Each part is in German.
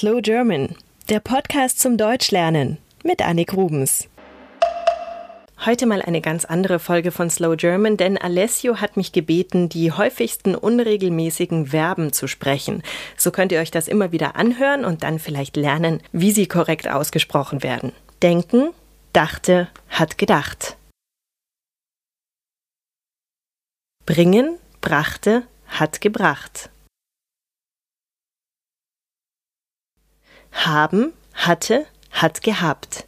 Slow German, der Podcast zum Deutschlernen mit Annik Rubens. Heute mal eine ganz andere Folge von Slow German, denn Alessio hat mich gebeten, die häufigsten unregelmäßigen Verben zu sprechen. So könnt ihr euch das immer wieder anhören und dann vielleicht lernen, wie sie korrekt ausgesprochen werden. Denken, dachte, hat gedacht. Bringen, brachte, hat gebracht. Haben, hatte, hat gehabt.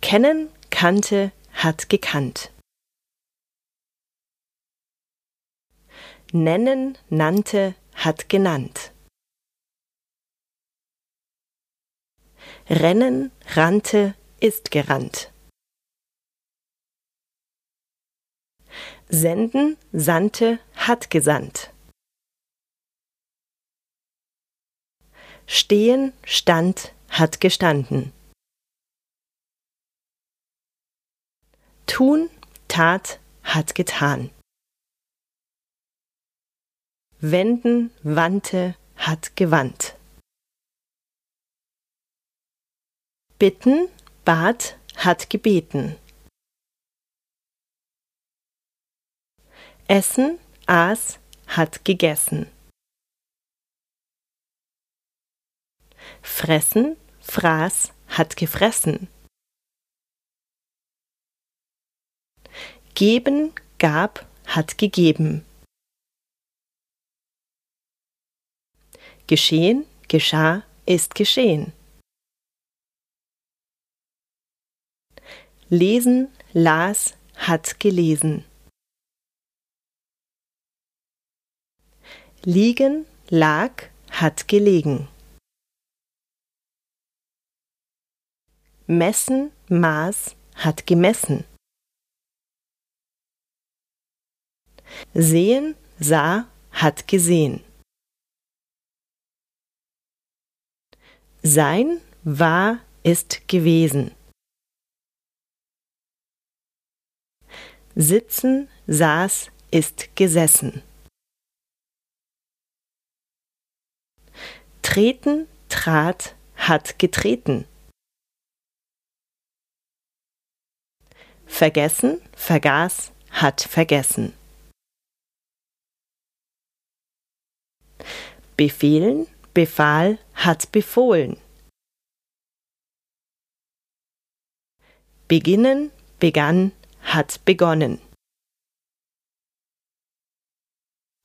Kennen, kannte, hat gekannt. Nennen, nannte, hat genannt. Rennen, rannte, ist gerannt. Senden, sandte, hat gesandt. Stehen, stand, hat gestanden. Tun, tat, hat getan. Wenden, wandte, hat gewandt. Bitten, bat, hat gebeten. Essen, aß, hat gegessen. Fressen, fraß, hat gefressen. Geben, gab, hat gegeben. Geschehen, geschah, ist geschehen. Lesen, las, hat gelesen. Liegen, lag, hat gelegen. Messen, maß, hat gemessen. Sehen, sah, hat gesehen. Sein, war, ist gewesen. Sitzen, saß, ist gesessen. Treten, trat, hat getreten. Vergessen, vergaß, hat vergessen. Befehlen, befahl, hat befohlen. Beginnen, begann, hat begonnen.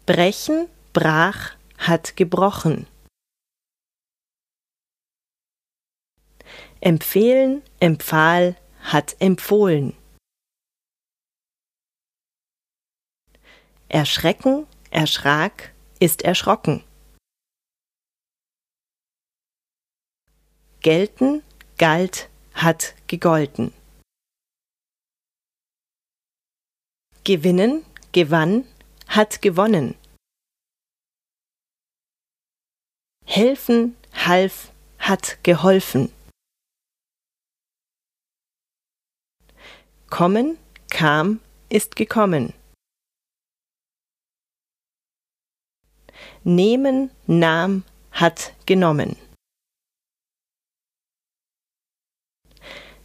Brechen, brach, hat gebrochen. Empfehlen, empfahl, hat empfohlen. Erschrecken, erschrak, ist erschrocken. Gelten, galt, hat gegolten. Gewinnen, gewann, hat gewonnen. Helfen, half, hat geholfen. Kommen, kam, ist gekommen. Nehmen, nahm, hat genommen.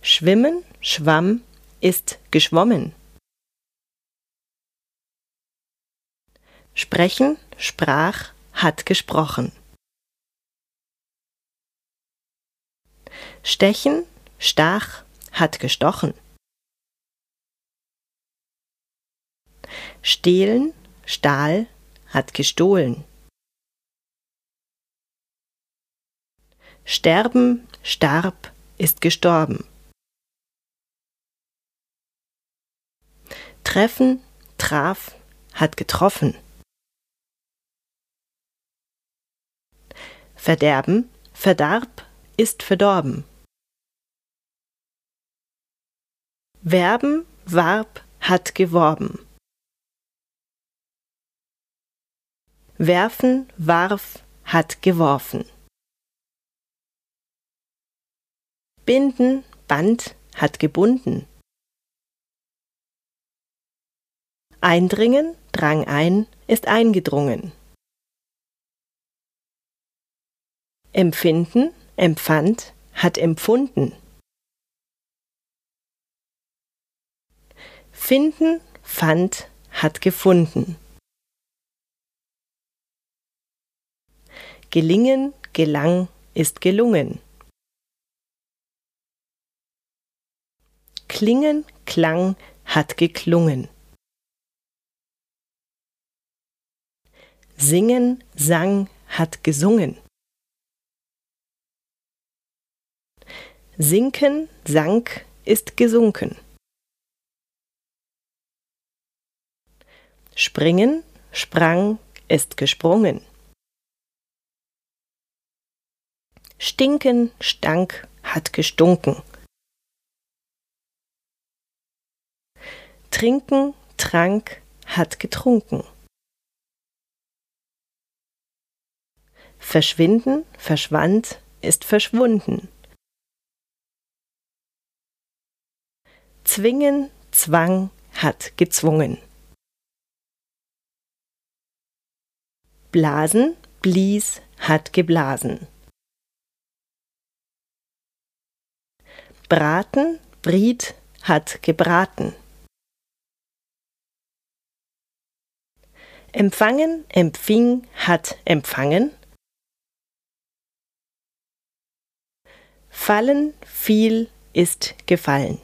Schwimmen, schwamm, ist geschwommen. Sprechen, sprach, hat gesprochen. Stechen, stach, hat gestochen. Stehlen, stahl, hat gestohlen. Sterben, starb, ist gestorben. Treffen, traf, hat getroffen. Verderben, verdarb, ist verdorben. Werben, warb, hat geworben. Werfen, warf, hat geworfen. Binden, Band, hat gebunden. Eindringen, drang ein, ist eingedrungen. empfinden, empfand, hat empfunden. Finden, fand, hat gefunden. Gelingen, gelang, ist gelungen. Klingen, klang, hat geklungen. Singen, sang, hat gesungen. Sinken, sank, ist gesunken. Springen, sprang, ist gesprungen. Stinken, stank, hat gestunken. Trinken, trank, hat getrunken. Verschwinden, verschwand, ist verschwunden. Zwingen, zwang, hat gezwungen. Blasen, blies, hat geblasen. Braten, briet, hat gebraten. Empfangen, empfing, hat empfangen. Fallen, fiel, ist gefallen.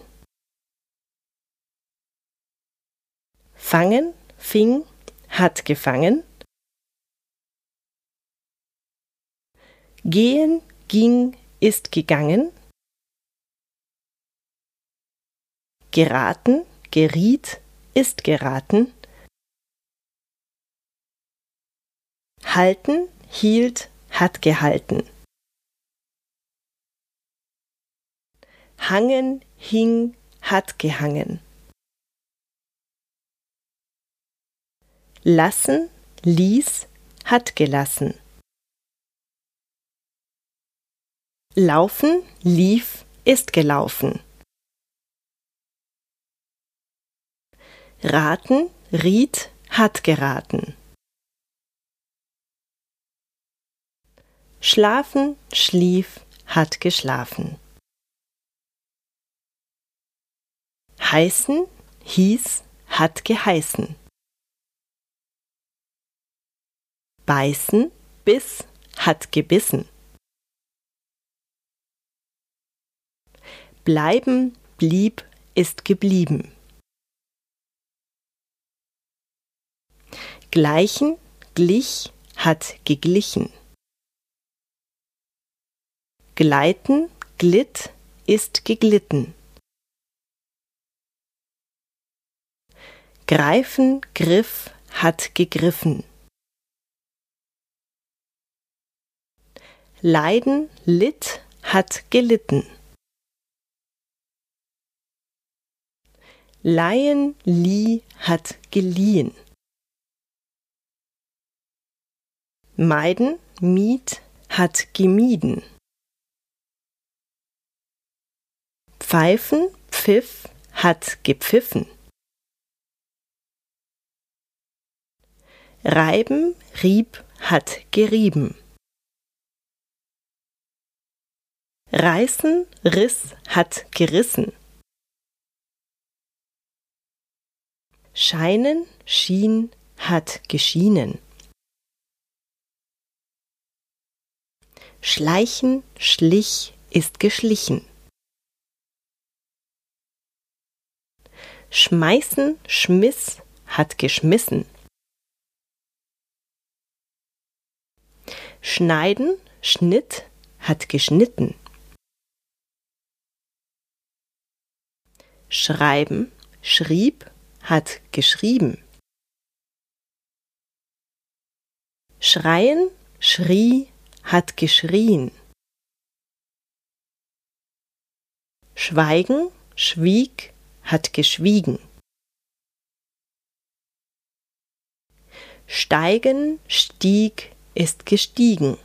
Fangen, fing, hat gefangen. Gehen, ging, ist gegangen. Geraten, geriet, ist geraten. Halten, hielt, hat gehalten. Hangen, hing, hat gehangen. Lassen, ließ, hat gelassen. Laufen, lief, ist gelaufen. Raten, riet, hat geraten. Schlafen, schlief, hat geschlafen. Heißen, hieß, hat geheißen. Beißen, biss, hat gebissen. Bleiben, blieb, ist geblieben. Gleichen, glich, hat geglichen. Gleiten, glitt, ist geglitten. Greifen, griff, hat gegriffen. Leiden, litt, hat gelitten. Leihen, lieh, hat geliehen. Meiden, mied, hat gemieden. Pfeifen, pfiff, hat gepfiffen. Reiben, rieb, hat gerieben. Reißen, riss, hat gerissen. Scheinen, schien, hat geschienen. Schleichen, schlich, ist geschlichen. Schmeißen, schmiss, hat geschmissen. Schneiden, schnitt, hat geschnitten. Schreiben, schrieb, hat geschrieben. Schreien, schrie, hat geschrien. Schweigen, schwieg, hat geschwiegen. Steigen, stieg, ist gestiegen.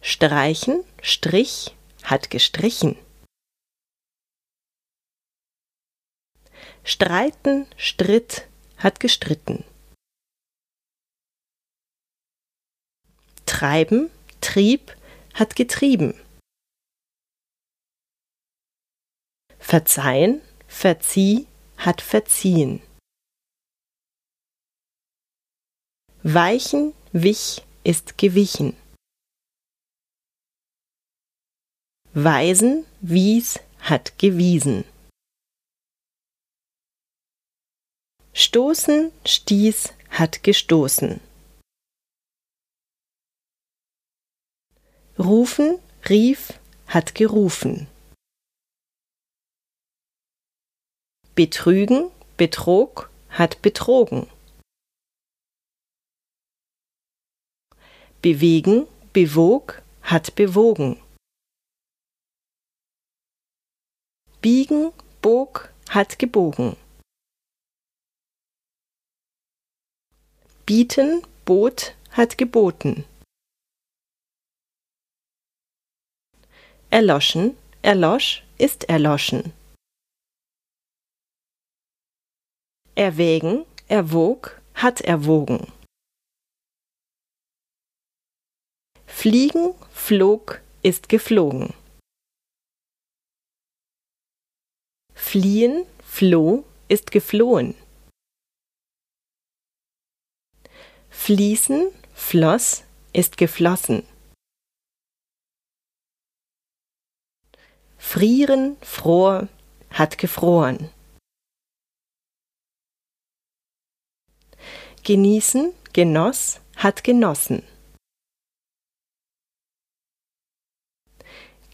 Streichen, strich, hat gestrichen. Streiten, stritt, hat gestritten. Treiben, trieb, hat getrieben. Verzeihen, verzieh, hat verziehen. Weichen, wich, ist gewichen. Weisen, wies, hat gewiesen. Stoßen, stieß, hat gestoßen. Rufen, rief, hat gerufen. Betrügen, betrog, hat betrogen. Bewegen, bewog, hat bewogen. Biegen, bog, hat gebogen. Bieten, bot, hat geboten. Erloschen, erlosch, ist erloschen. Erwägen, erwog, hat erwogen. Fliegen, flog, ist geflogen. Fliehen, floh, ist geflohen. Fließen, floss, ist geflossen. Frieren, fror, hat gefroren. Genießen, genoss, hat genossen.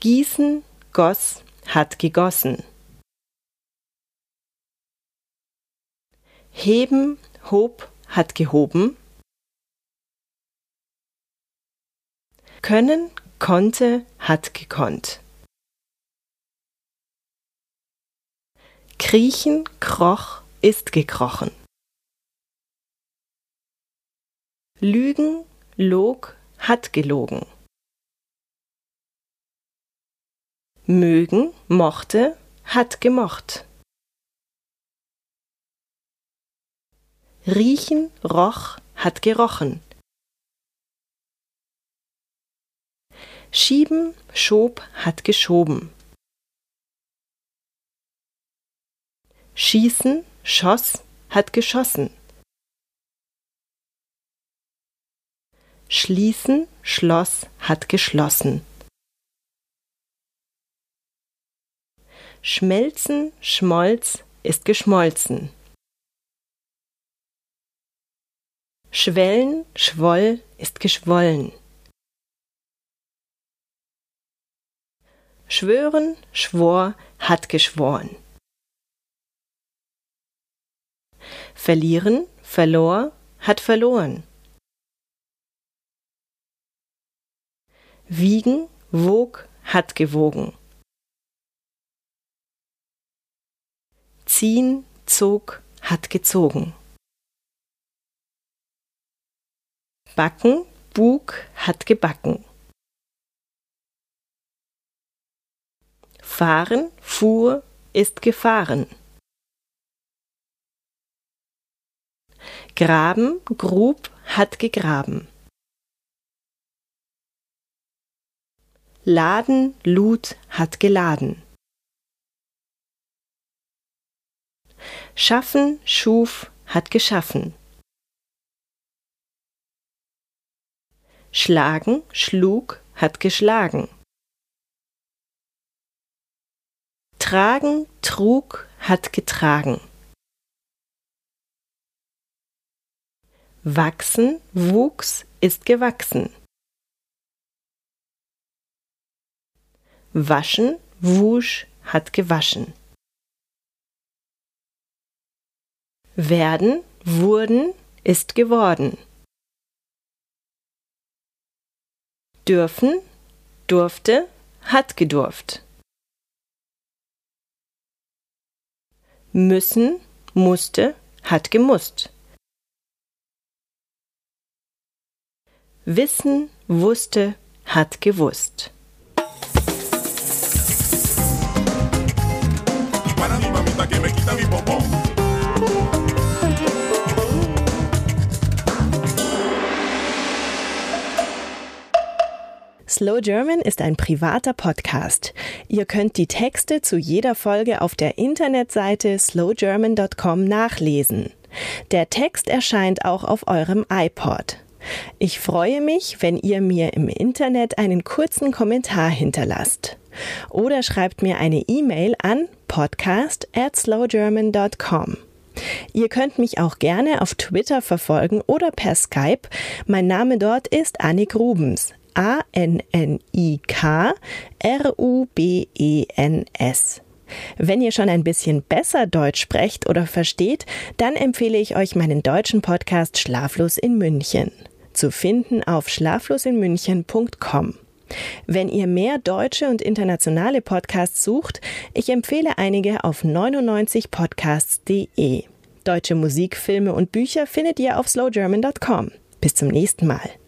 Gießen, goss, hat gegossen. Heben, hob, hat gehoben. Können, konnte, hat gekonnt. Kriechen, kroch, ist gekrochen. Lügen, log, hat gelogen. Mögen, mochte, hat gemocht. Riechen, roch, hat gerochen. Schieben, schob, hat geschoben. Schießen, schoss, hat geschossen. Schließen, schloss, hat geschlossen. Schmelzen, schmolz, ist geschmolzen. Schwellen, schwoll, ist geschwollen. Schwören, schwor, hat geschworen. Verlieren, verlor, hat verloren. Wiegen, wog, hat gewogen. Ziehen, zog, hat gezogen. Backen, bug, hat gebacken. Fahren, fuhr, ist gefahren. Graben, grub, hat gegraben. Laden, lud, hat geladen. Schaffen, schuf, hat geschaffen. Schlagen, schlug, hat geschlagen. Tragen, trug, hat getragen. Wachsen, wuchs, ist gewachsen. Waschen, wusch, hat gewaschen. Werden, wurden, ist geworden. dürfen, durfte, hat gedurft. Müssen, musste, hat gemusst. Wissen, wusste, hat gewusst. Slow German ist ein privater Podcast. Ihr könnt die Texte zu jeder Folge auf der Internetseite slowgerman.com nachlesen. Der Text erscheint auch auf eurem iPod. Ich freue mich, wenn ihr mir im Internet einen kurzen Kommentar hinterlasst. Oder schreibt mir eine E-Mail an podcast at slowgerman.com. Ihr könnt mich auch gerne auf Twitter verfolgen oder per Skype. Mein Name dort ist Annik Rubens. A-N-N-I-K-R-U-B-E-N-S. Wenn ihr schon ein bisschen besser Deutsch sprecht oder versteht, dann empfehle ich euch meinen deutschen Podcast Schlaflos in München. Zu finden auf schlaflosinmünchen.com. Wenn ihr mehr deutsche und internationale Podcasts sucht, ich empfehle einige auf 99podcasts.de. Deutsche Musik, Filme und Bücher findet ihr auf slowgerman.com. Bis zum nächsten Mal.